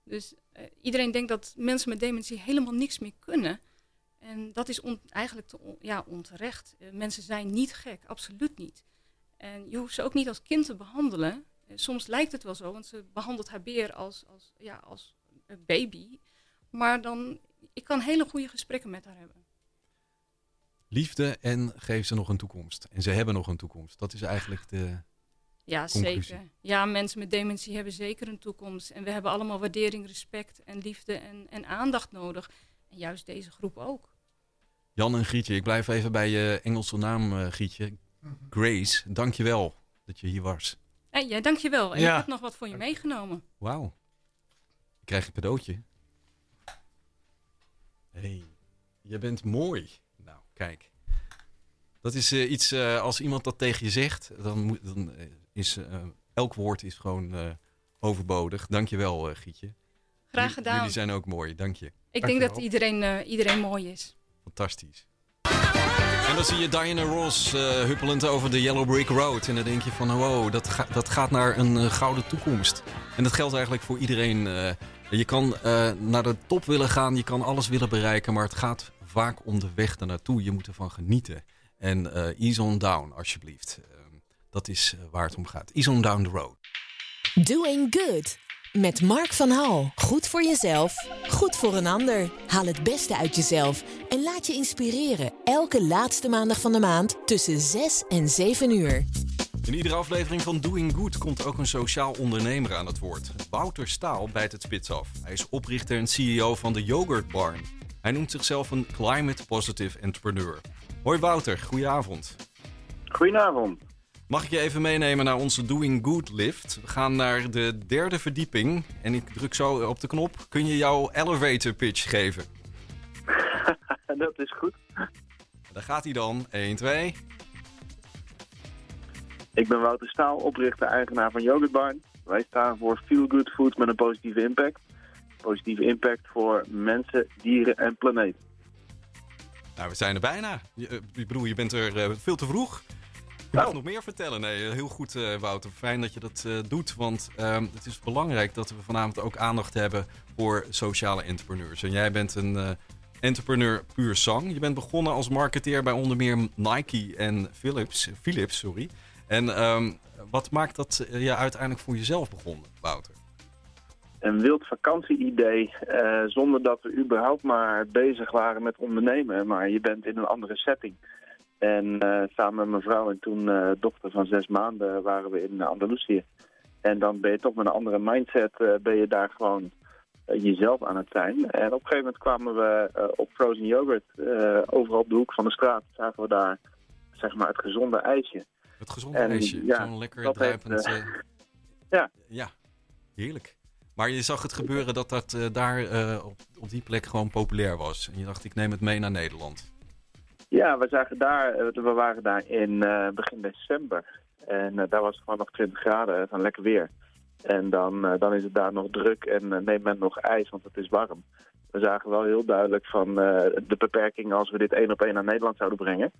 Dus uh, iedereen denkt dat mensen met dementie helemaal niks meer kunnen. En dat is on, eigenlijk te on, ja, onterecht. Uh, mensen zijn niet gek, absoluut niet. En je hoeft ze ook niet als kind te behandelen soms lijkt het wel zo, want ze behandelt haar beer als, als, ja, als een baby. Maar dan, ik kan hele goede gesprekken met haar hebben. Liefde en geef ze nog een toekomst. En ze hebben nog een toekomst. Dat is eigenlijk de. Ja, conclusie. zeker. Ja, mensen met dementie hebben zeker een toekomst. En we hebben allemaal waardering, respect en liefde en, en aandacht nodig. En juist deze groep ook. Jan en Grietje, ik blijf even bij je Engelse naam, uh, Grietje. Grace, dank je wel dat je hier was. Hey, ja, dankjewel. En ja. ik heb nog wat voor je meegenomen. Wauw. Ik krijg een cadeautje. hey, je bent mooi. Nou, kijk. Dat is uh, iets, uh, als iemand dat tegen je zegt, dan, moet, dan uh, is elk woord is gewoon overbodig. Dankjewel, uh, Gietje. Graag gedaan. Jullie zijn ook mooi, dank je. Ik Dank denk dat iedereen, iedereen mooi is. Fantastisch. En dan zie je Diana Ross uh, huppelend over de Yellow Brick Road. En dan denk je van, wow, dat, dat gaat naar een uh, gouden toekomst. En dat geldt eigenlijk voor iedereen. Uh, je kan naar de top willen gaan, je kan alles willen bereiken. Maar het gaat vaak om de weg ernaartoe. Je moet ervan genieten. En ease on down, alsjeblieft. dat is waar het om gaat. Ease on down the road. Doing good. Met Mark van Hal. Goed voor jezelf, goed voor een ander. Haal het beste uit jezelf en laat je inspireren. Elke laatste maandag van de maand tussen 6 en 7 uur. In iedere aflevering van Doing Good komt ook een sociaal ondernemer aan het woord. Wouter Staal bijt het spits af. Hij is oprichter en CEO van de Yogurt Barn. Hij noemt zichzelf een climate positive entrepreneur. Hoi Wouter, goedenavond. Goedenavond. Mag ik je even meenemen naar onze Doing Good lift? We gaan naar de derde verdieping en ik druk zo op de knop. Kun je jouw elevator pitch geven? dat is goed. Daar gaat hij dan. 1, 2. Ik ben Wouter Staal, oprichter eigenaar van Yogurt Barn. Wij staan voor Feel Good Food met een positieve impact. Positieve impact voor mensen, dieren en planeet. Nou, we zijn er bijna. Eh, ik bedoel, je bent er eh, veel te vroeg. Mag nog meer vertellen. Nee, heel goed, eh, Wouter. Fijn dat je dat eh, doet. Want ehm, het is belangrijk dat we vanavond ook aandacht hebben voor sociale entrepreneurs. En jij bent een eh, entrepreneur puur zang. Je bent begonnen als marketeer bij onder meer Nike en Philips. Philips sorry. En ehm, wat maakt dat je uiteindelijk voor jezelf begonnen, Wouter? Een wild vakantieidee eh zonder dat we überhaupt maar bezig waren met ondernemen. Maar je bent in een andere setting. En eh, samen met mijn vrouw en toen eh, dochter van zes maanden waren we in Andalusië. En dan ben je toch met een andere mindset, eh, ben je daar gewoon jezelf aan het zijn. En op een gegeven moment kwamen we op frozen yoghurt. overal op de hoek van de straat zagen we daar zeg maar het gezonde ijsje. Het gezonde En, ijsje. ja, Zo'n lekker heeft, druipend... eh, ja. Ja, heerlijk. Maar je zag het gebeuren dat dat daar op, op die plek gewoon populair was. En je dacht, ik neem het mee naar Nederland. Ja, we, zagen daar, eh, we waren daar in eh, begin december. En eh, daar was het gewoon nog 20 graden, van lekker weer. En dan, dan is het daar nog druk en neemt men nog ijs, want het is warm. We zagen wel heel duidelijk van de beperking als we dit één op één naar Nederland zouden brengen.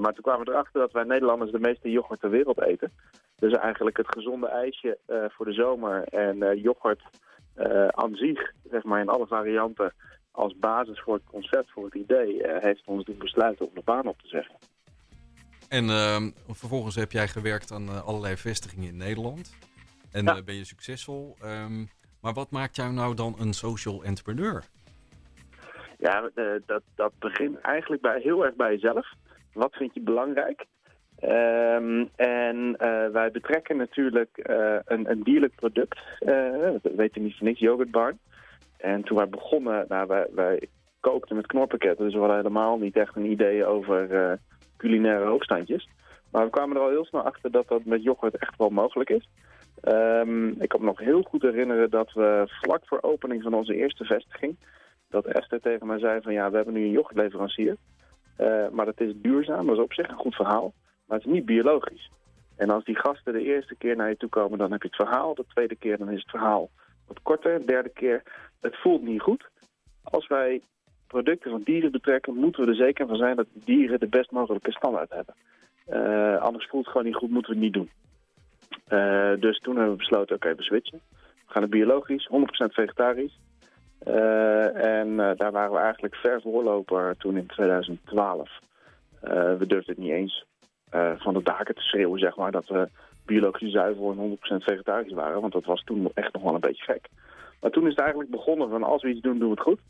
Maar toen kwamen we erachter dat wij Nederlanders de meeste yoghurt ter wereld eten. Dus eigenlijk het gezonde ijsje voor de zomer en yoghurt aan zich, zeg maar in alle varianten, als basis voor het concept, voor het idee, eh, heeft ons doen besluiten om de baan op te zeggen. En ehm, vervolgens heb jij gewerkt aan eh, allerlei vestigingen in Nederland. En Ja. eh, ben je succesvol. Ehm, maar wat maakt jou nou dan een social entrepreneur? Ja, eh, dat, dat begint eigenlijk bij, heel erg bij jezelf. Wat vind je belangrijk? Ehm, en eh, wij betrekken natuurlijk eh, een, een dierlijk product. eh dat weten niet voor niks, yoghurtbar. En toen wij begonnen, nou, wij, wij kookten met knorpakketten. Dus we hadden helemaal niet echt een idee over eh, culinaire hoogstandjes. Maar we kwamen er al heel snel achter dat dat met yoghurt echt wel mogelijk is. Ehm, ik kan me nog heel goed herinneren dat we vlak voor opening van onze eerste vestiging... dat Esther tegen mij zei van ja, we hebben nu een yoghurtleverancier. Eh, maar dat is duurzaam, dat is op zich een goed verhaal. Maar het is niet biologisch. En als die gasten de eerste keer naar je toe komen, dan heb je het verhaal. De tweede keer dan is het verhaal wat korter. De derde keer, het voelt niet goed. Als wij producten van dieren betrekken, moeten we er zeker van zijn dat dieren de best mogelijke standaard hebben. Eh, anders voelt het gewoon niet goed, moeten we het niet doen. Eh, dus toen hebben we besloten, oké, we switchen. We gaan het biologisch, 100% vegetarisch. Eh, en daar waren we eigenlijk ver voorloper toen in 2012. Eh, we durfden het niet eens van de daken te schreeuwen, zeg maar, dat we biologisch zuiver en 100% vegetarisch waren. Want dat was toen echt nog wel een beetje gek. Maar toen is het eigenlijk begonnen van als we iets doen, doen we het goed.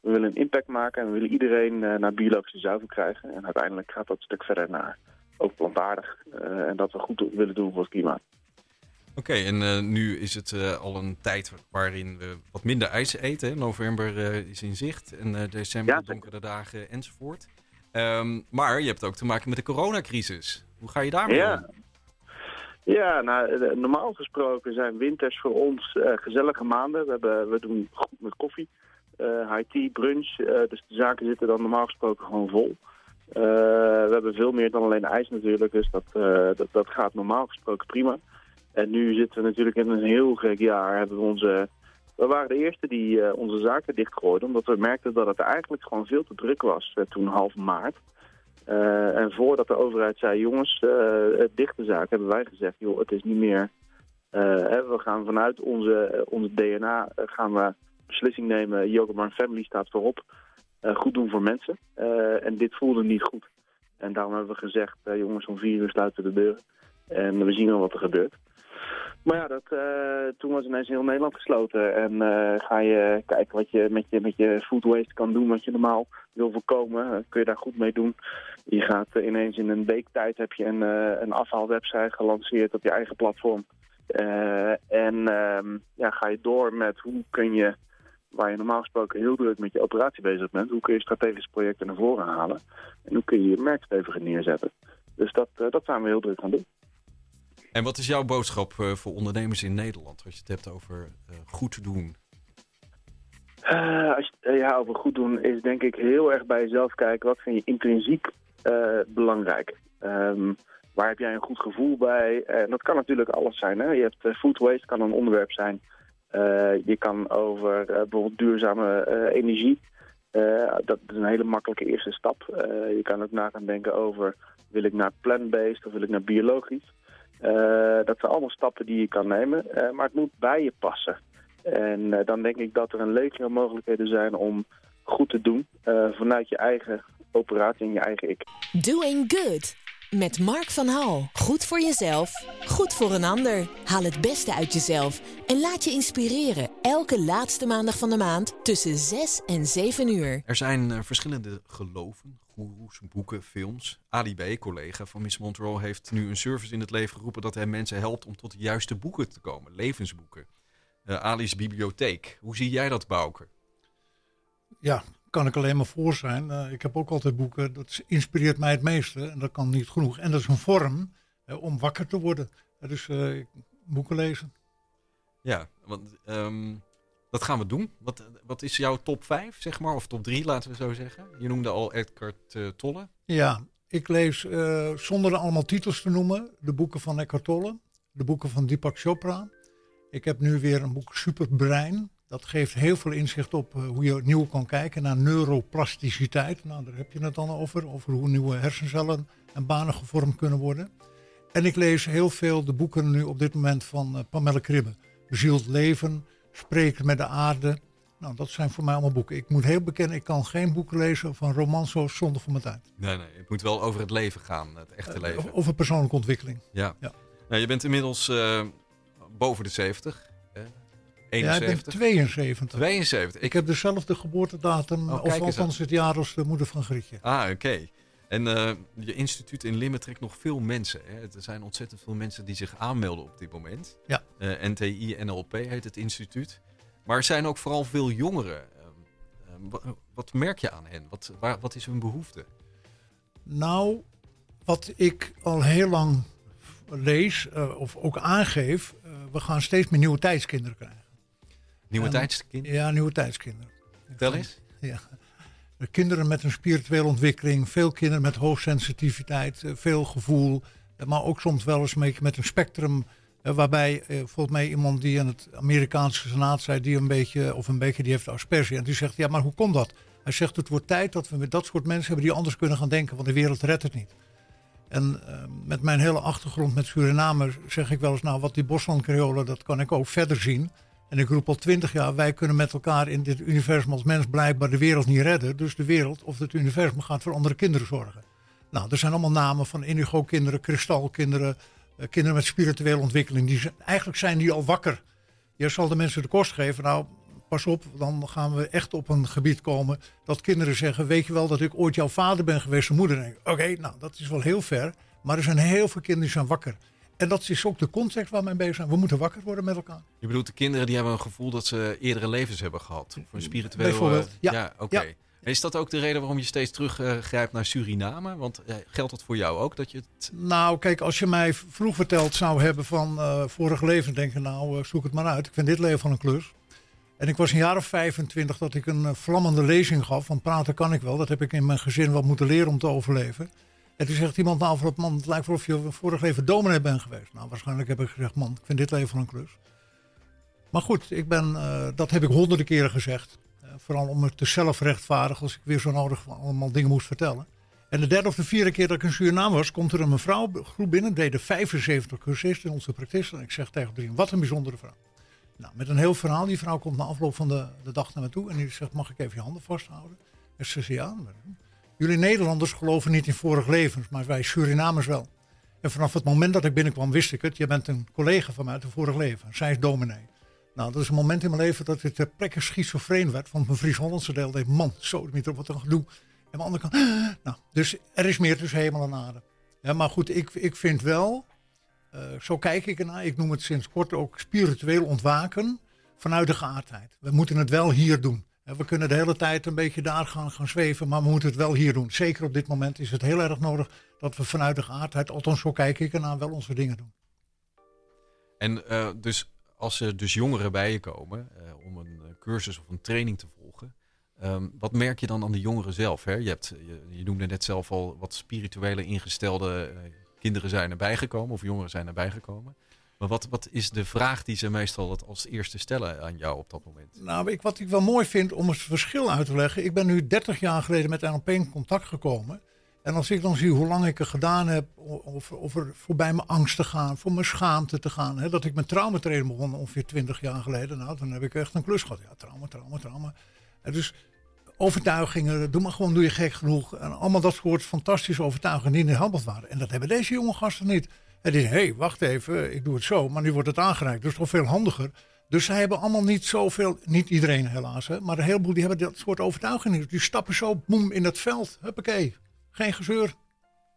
We willen een impact maken en we willen iedereen eh, naar biologisch zuiver krijgen. En uiteindelijk gaat dat een stuk verder naar ook plantaardig. eh, en dat we goed willen doen voor het klimaat. Oké, en eh, nu is het al een tijd waarin we wat minder ijs eten. hè. November is in zicht en december Ja, donkere dagen enzovoort. Ehm, maar je hebt ook te maken met de coronacrisis. Hoe ga je daarmee Ja. om? Ja, nou, eh, normaal gesproken zijn winters voor ons eh, gezellige maanden. We, hebben, we doen goed met koffie, eh, high tea, brunch. dus de zaken zitten dan normaal gesproken gewoon vol. We hebben veel meer dan alleen ijs natuurlijk, dus dat, dat, dat gaat normaal gesproken prima. En nu zitten we natuurlijk in een heel gek jaar. Hebben we, onze, we waren de eerste die onze zaken dichtgooiden, omdat we merkten dat het eigenlijk gewoon veel te druk was toen half maart. Eh, en voordat de overheid zei, jongens, eh, het dichte zaak, hebben wij gezegd, joh, het is niet meer... eh, hè, we gaan vanuit onze, onze DNA gaan we beslissing nemen. Yoga Family staat voorop. Goed doen voor mensen. En dit voelde niet goed. En daarom hebben we gezegd, jongens, om vier uur sluiten we de deur. En we zien wel wat er gebeurt. Maar ja, dat, eh, toen was ineens heel Nederland gesloten. En eh, ga je kijken wat je met, je met je food waste kan doen, wat je normaal wil voorkomen. Eh, kun je daar goed mee doen. Je gaat ineens in een week tijd heb je een, een afhaalwebsite gelanceerd op je eigen platform. En ehm, ja, ga je door met hoe kun je, waar je normaal gesproken heel druk met je operatie bezig bent, hoe kun je strategische projecten naar voren halen. En hoe kun je je merk steviger neerzetten. Dus dat, dat zijn we heel druk gaan doen. En wat is jouw boodschap eh, voor ondernemers in Nederland? Als je het hebt over eh, goed doen. Eh, als je, ja, over goed doen is denk ik heel erg bij jezelf kijken. Wat vind je intrinsiek belangrijk? Ehm, waar heb jij een goed gevoel bij? En dat kan natuurlijk alles zijn. Hè? Je hebt food waste, kan een onderwerp zijn. Je kan over bijvoorbeeld duurzame energie. Dat is een hele makkelijke eerste stap. Je kan ook na gaan denken over... wil ik naar plant-based of wil ik naar biologisch? Eh, dat zijn allemaal stappen die je kan nemen. Eh, maar het moet bij je passen. En eh, dan denk ik dat er een legio mogelijkheden zijn om goed te doen eh, vanuit je eigen operatie en je eigen ik. Doing Good. Met Mark van Hal. Goed voor jezelf, goed voor een ander. Haal het beste uit jezelf en laat je inspireren. Elke laatste maandag van de maand tussen 6 en 7 uur. Er zijn verschillende geloven, goeroes, boeken, films. Ali B., collega van Miss Montreal, heeft nu een service in het leven geroepen dat hij mensen helpt om tot de juiste boeken te komen, levensboeken. Eh, Ali's bibliotheek. Hoe zie jij dat, Bouke? Ja, kan ik alleen maar voor zijn. Eh, ik heb ook altijd boeken, dat inspireert mij het meeste en dat kan niet genoeg. En dat is een vorm eh, om wakker te worden. Dus boeken lezen. Ja, want ehm, dat gaan we doen. Wat, wat is jouw top 5, zeg maar, of top 3, laten we zo zeggen? Je noemde al Edgard eh, Tolle. Ja, ik lees eh, zonder er allemaal titels te noemen de boeken van Eckhart Tolle, de boeken van Deepak Chopra. Ik heb nu weer een boek Superbrein. Dat geeft heel veel inzicht op eh, hoe je nieuw kan kijken naar neuroplasticiteit. Nou, daar heb je het dan over, over hoe nieuwe hersencellen en banen gevormd kunnen worden. En ik lees heel veel de boeken nu op dit moment van Pamela Kribbe. Bezield leven, Spreken met de aarde. Nou, dat zijn voor mij allemaal boeken. Ik moet heel bekennen, ik kan geen boeken lezen van romanzo's zonder van mijn tijd. Nee, nee, het moet wel over het leven gaan, het echte leven. Over persoonlijke ontwikkeling. Ja. Ja. Nou, je bent inmiddels eh, boven de 70. Hè? Ja, ik 71. ben 72. 72. Ik heb dezelfde geboortedatum, Oh, of althans het jaar als de moeder van Grietje. Ah, oké. En eh, je instituut in Limmen trekt nog veel mensen. Hè? Er zijn ontzettend veel mensen die zich aanmelden op dit moment. Ja. Eh, NTI NLP heet het instituut. Maar er zijn ook vooral veel jongeren. Ehm, ehm, wa- wat merk je aan hen? Wat, waar, wat is hun behoefte? Nou, wat ik al heel lang lees, eh, of ook aangeef, we gaan steeds meer nieuwe tijdskinderen krijgen. Nieuwe En- tijdskind? Ja, nieuwe tijdskinderen. Vertel eens. Ja. De Kinderen met een spirituele ontwikkeling, veel kinderen met hoogsensitiviteit, eh, veel gevoel, eh, maar ook soms wel eens een met een spectrum. eh, Waarbij eh, volgens mij iemand die in het Amerikaanse senaat zei, die een beetje, of een beetje, die heeft aspersie. En die zegt, ja, maar hoe komt dat? Hij zegt, het wordt tijd dat we met dat soort mensen hebben die anders kunnen gaan denken, want de wereld redt het niet. En eh, met mijn hele achtergrond met Suriname zeg ik wel eens, nou, wat die Bosland-Creolen, dat kan ik ook verder zien. En ik roep al twintig jaar, wij kunnen met elkaar in dit universum als mens blijkbaar de wereld niet redden. Dus de wereld of het universum gaat voor andere kinderen zorgen. Nou, er zijn allemaal namen van indigo-kinderen, kristalkinderen, eh, kinderen met spirituele ontwikkeling. Die zijn, eigenlijk zijn die al wakker. Je zal de mensen de kost geven, nou, pas op, dan gaan we echt op een gebied komen dat kinderen zeggen, weet je wel dat ik ooit jouw vader ben geweest, en moeder oké, nou, dat is wel heel ver. Maar er zijn heel veel kinderen die zijn wakker. En dat is ook de context waar we mee bezig zijn. We moeten wakker worden met elkaar. Je bedoelt de kinderen die hebben een gevoel dat ze eerdere levens hebben gehad. Of een spiritueel... Bijvoorbeeld, eh, ja. oké. Ja. Is dat ook de reden waarom je steeds teruggrijpt naar Suriname? Want eh, geldt dat voor jou ook? Dat je het... Nou, kijk, als je mij vroeg verteld zou hebben van eh vorig leven, denk je nou, eh, zoek het maar uit. Ik vind dit leven van een klus. En ik was een jaar of 25 dat ik een eh, vlammende lezing gaf. Want praten kan ik wel. Dat heb ik in mijn gezin wat moeten leren om te overleven. En toen zegt iemand nou, van, man, het lijkt of je vorig leven dominee bent geweest. Nou, waarschijnlijk heb ik gezegd, man, ik vind dit leven een klus. Maar goed, ik ben, eh, dat heb ik honderden keren gezegd. Eh, vooral om het te zelf rechtvaardigen als ik weer zo nodig allemaal dingen moest vertellen. En de derde of de vierde keer dat ik in Suriname was, komt er een mevrouw groep binnen. Deden 75 cursisten in onze praktijk. En ik zeg tegen haar, wat een bijzondere vrouw. Nou, met een heel verhaal. Die vrouw komt na afloop van de, de dag naar me toe. En die zegt, mag ik even je handen vasthouden? En ze zegt, ja. Jullie Nederlanders geloven niet in vorig levens, maar wij Surinamers wel. En vanaf het moment dat ik binnenkwam wist ik het. Je bent een collega van mij uit een vorig leven. Zij is dominee. Nou, dat is een moment in mijn leven dat ik ter plekke schizofreen werd. Want mijn Fries-Hollandse deel deed, man, zo, wat een gedoe. En de andere kant, nou, dus er is meer tussen hemel en aarde. Ja, maar goed, ik, ik vind wel, uh, zo kijk ik ernaar. Ik noem het sinds kort ook spiritueel ontwaken vanuit de geaardheid. We moeten het wel hier doen. We kunnen de hele tijd een beetje daar gaan, gaan zweven, maar we moeten het wel hier doen. Zeker op dit moment is het heel erg nodig dat we vanuit de geaardheid, althans zo kijk ik ernaar, wel onze dingen doen. En uh, dus als er dus jongeren bij je komen uh, om een cursus of een training te volgen, um, wat merk je dan aan de jongeren zelf? Hè? Je, hebt, je, noemde net zelf al wat spirituele ingestelde kinderen zijn erbij gekomen of jongeren zijn erbij gekomen. Maar wat, wat is de vraag die ze meestal als eerste stellen aan jou op dat moment? Nou, ik, wat ik wel mooi vind om het verschil uit te leggen. Ik ben nu 30 jaar geleden met NLP in contact gekomen. En als ik dan zie hoe lang ik er gedaan heb, of, of er voorbij mijn angst te gaan, voor mijn schaamte te gaan. Hè, dat ik met traumatraining begon ongeveer 20 jaar geleden. Nou, dan heb ik echt een klus gehad. Ja, trauma, trauma, trauma. Dus overtuigingen, doe maar gewoon, doe je gek genoeg. En allemaal dat soort fantastische overtuigingen die in de handel waren. En dat hebben deze jonge gasten niet. En die hé, hey, wacht even, ik doe het zo, maar nu wordt het aangereikt. Dus toch veel handiger. Dus zij hebben allemaal niet zoveel, niet iedereen helaas, hè, maar een heleboel die hebben dat soort overtuigingen. Die stappen zo, boem, in het veld. Huppakee, geen gezeur.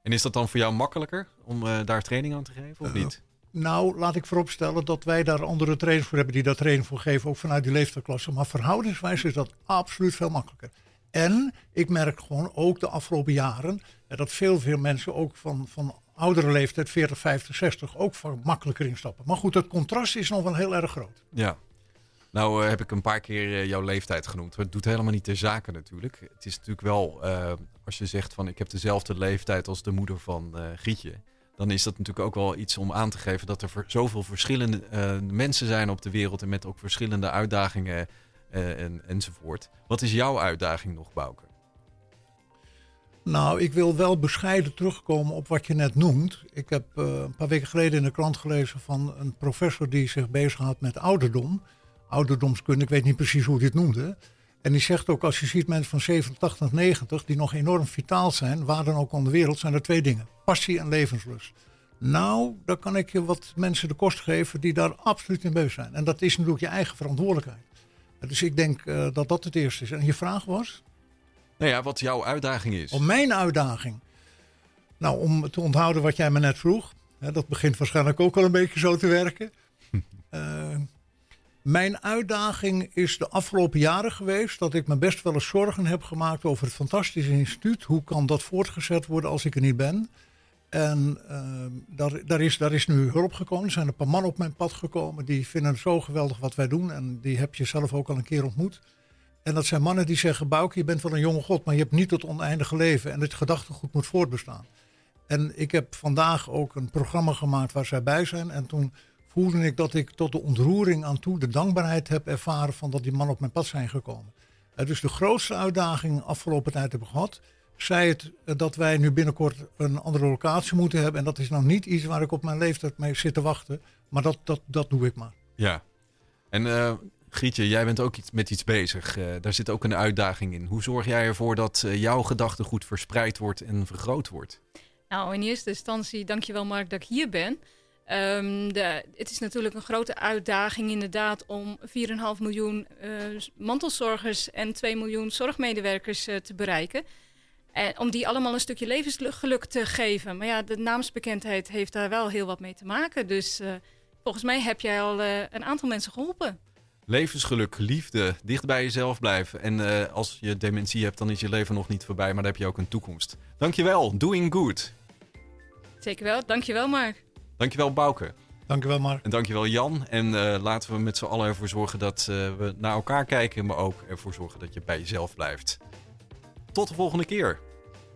En is dat dan voor jou makkelijker om uh, daar training aan te geven of uh, niet? Nou, laat ik vooropstellen dat wij daar andere trainers voor hebben die daar training voor geven, ook vanuit die leeftijdsklasse. Maar verhoudingswijs is dat absoluut veel makkelijker. En ik merk gewoon ook de afgelopen jaren dat veel, veel mensen ook van, van oudere leeftijd, 40, 50, 60, ook makkelijker instappen. Maar goed, het contrast is nog wel heel erg groot. Ja. Nou uh, heb ik een paar keer uh, jouw leeftijd genoemd. Het doet helemaal niet ter zake natuurlijk. Het is natuurlijk wel, uh, als je zegt van ik heb dezelfde leeftijd als de moeder van Gietje. Dan is dat natuurlijk ook wel iets om aan te geven dat er zoveel verschillende mensen zijn op de wereld. En met ook verschillende uitdagingen en, enzovoort. Wat is jouw uitdaging nog, Bouke? Nou, ik wil wel bescheiden terugkomen op wat je net noemt. Ik heb uh, een paar weken geleden in de krant gelezen van een professor die zich bezighoudt met ouderdom. Ouderdomskunde, ik weet niet precies hoe hij het noemde. En die zegt ook, als je ziet mensen van 87, 90 die nog enorm vitaal zijn, waar dan ook aan de wereld, zijn er twee dingen. Passie en levenslust. Nou, dan kan ik je wat mensen de kost geven die daar absoluut in beus zijn. En dat is natuurlijk je eigen verantwoordelijkheid. Dus ik denk uh, dat dat het eerste is. En je vraag was? Nou ja, wat jouw uitdaging is. Om mijn uitdaging. Nou, om te onthouden wat jij me net vroeg. Hè, dat begint waarschijnlijk ook al een beetje zo te werken. uh, mijn uitdaging is de afgelopen jaren geweest dat ik me best wel eens zorgen heb gemaakt over het fantastische instituut. Hoe kan dat voortgezet worden als ik er niet ben? En uh, daar, daar, is, daar is nu hulp gekomen. Er zijn een paar mannen op mijn pad gekomen die vinden het zo geweldig wat wij doen. En die heb je zelf ook al een keer ontmoet. En dat zijn mannen die zeggen, Bouke, je bent wel een jonge god, maar je hebt niet het oneindige leven. En het gedachtegoed moet voortbestaan. En ik heb vandaag ook een programma gemaakt waar zij bij zijn. En toen voelde ik dat ik tot de ontroering aan toe de dankbaarheid heb ervaren van dat die mannen op mijn pad zijn gekomen. Dus de grootste uitdaging afgelopen tijd hebben gehad. Zij het uh, dat wij nu binnenkort een andere locatie moeten hebben. En dat is nou niet iets waar ik op mijn leeftijd mee zit te wachten. Maar dat, dat, dat doe ik maar. Ja. En uh, Grietje, jij bent ook met iets bezig. Uh, daar zit ook een uitdaging in. Hoe zorg jij ervoor dat uh, jouw gedachtegoed verspreid wordt en vergroot wordt? Nou, in eerste instantie, dankjewel Mark dat ik hier ben. Um, de, het is natuurlijk een grote uitdaging inderdaad om 4,5 miljoen uh, mantelzorgers en 2 miljoen zorgmedewerkers te bereiken. En om die allemaal een stukje levensgeluk te geven. Maar ja, de naamsbekendheid heeft daar wel heel wat mee te maken. Dus volgens mij heb jij al een aantal mensen geholpen levensgeluk, liefde, dicht bij jezelf blijven. En uh, als je dementie hebt, dan is je leven nog niet voorbij, maar dan heb je ook een toekomst. Dankjewel, doing good. Zeker wel, dankjewel Mark. Dankjewel Bouke. Dankjewel Mark. En dankjewel Jan. En uh, laten we met z'n allen ervoor zorgen dat uh, we naar elkaar kijken, maar ook ervoor zorgen dat je bij jezelf blijft. Tot de volgende keer.